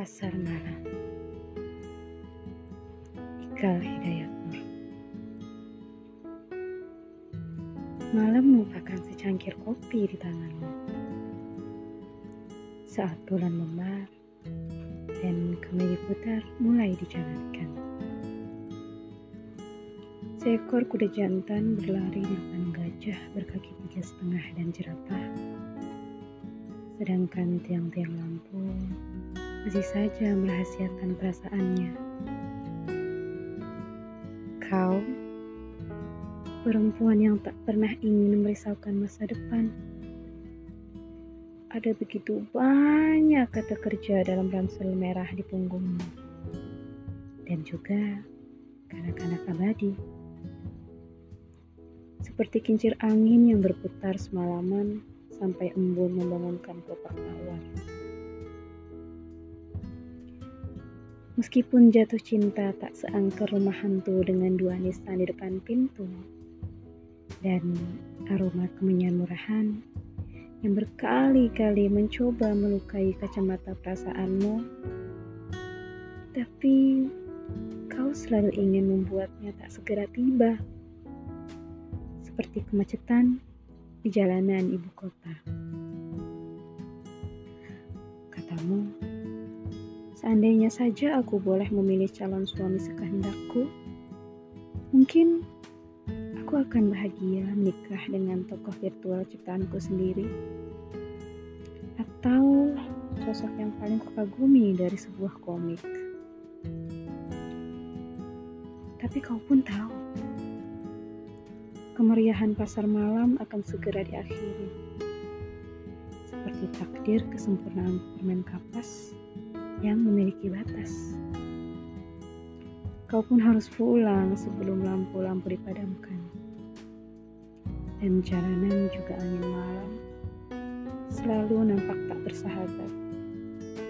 Pasar Malam Ikal Hidayat Nur. Malam merupakan secangkir kopi di tanganmu. Saat bulan memar dan kemedi putar mulai dijalankan. Seekor kuda jantan berlari di depan gajah berkaki tiga setengah dan jerapah. Sedangkan tiang-tiang lampu masih saja merahasiakan perasaannya. Kau, perempuan yang tak pernah ingin merisaukan masa depan. Ada begitu banyak kata kerja dalam ransel merah di punggungmu. Dan juga kanak-kanak abadi. Seperti kincir angin yang berputar semalaman sampai embun membangunkan kelopak tawar. Meskipun jatuh cinta tak seangker rumah hantu dengan dua nisan di depan pintu dan aroma kemenyan murahan yang berkali-kali mencoba melukai kacamata perasaanmu, tapi kau selalu ingin membuatnya tak segera tiba, seperti kemacetan di jalanan ibu kota. Katamu, seandainya saja aku boleh memilih calon suami sekehendakku, mungkin aku akan bahagia menikah dengan tokoh virtual ciptaanku sendiri. Atau sosok yang paling kukagumi dari sebuah komik. Tapi kau pun tahu, kemeriahan pasar malam akan segera diakhiri. Seperti takdir kesempurnaan permen kapas yang memiliki batas. Kau pun harus pulang sebelum lampu-lampu dipadamkan. Dan jalanan juga angin malam selalu nampak tak bersahabat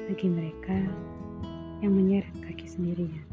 bagi mereka yang menyeret kaki sendirian.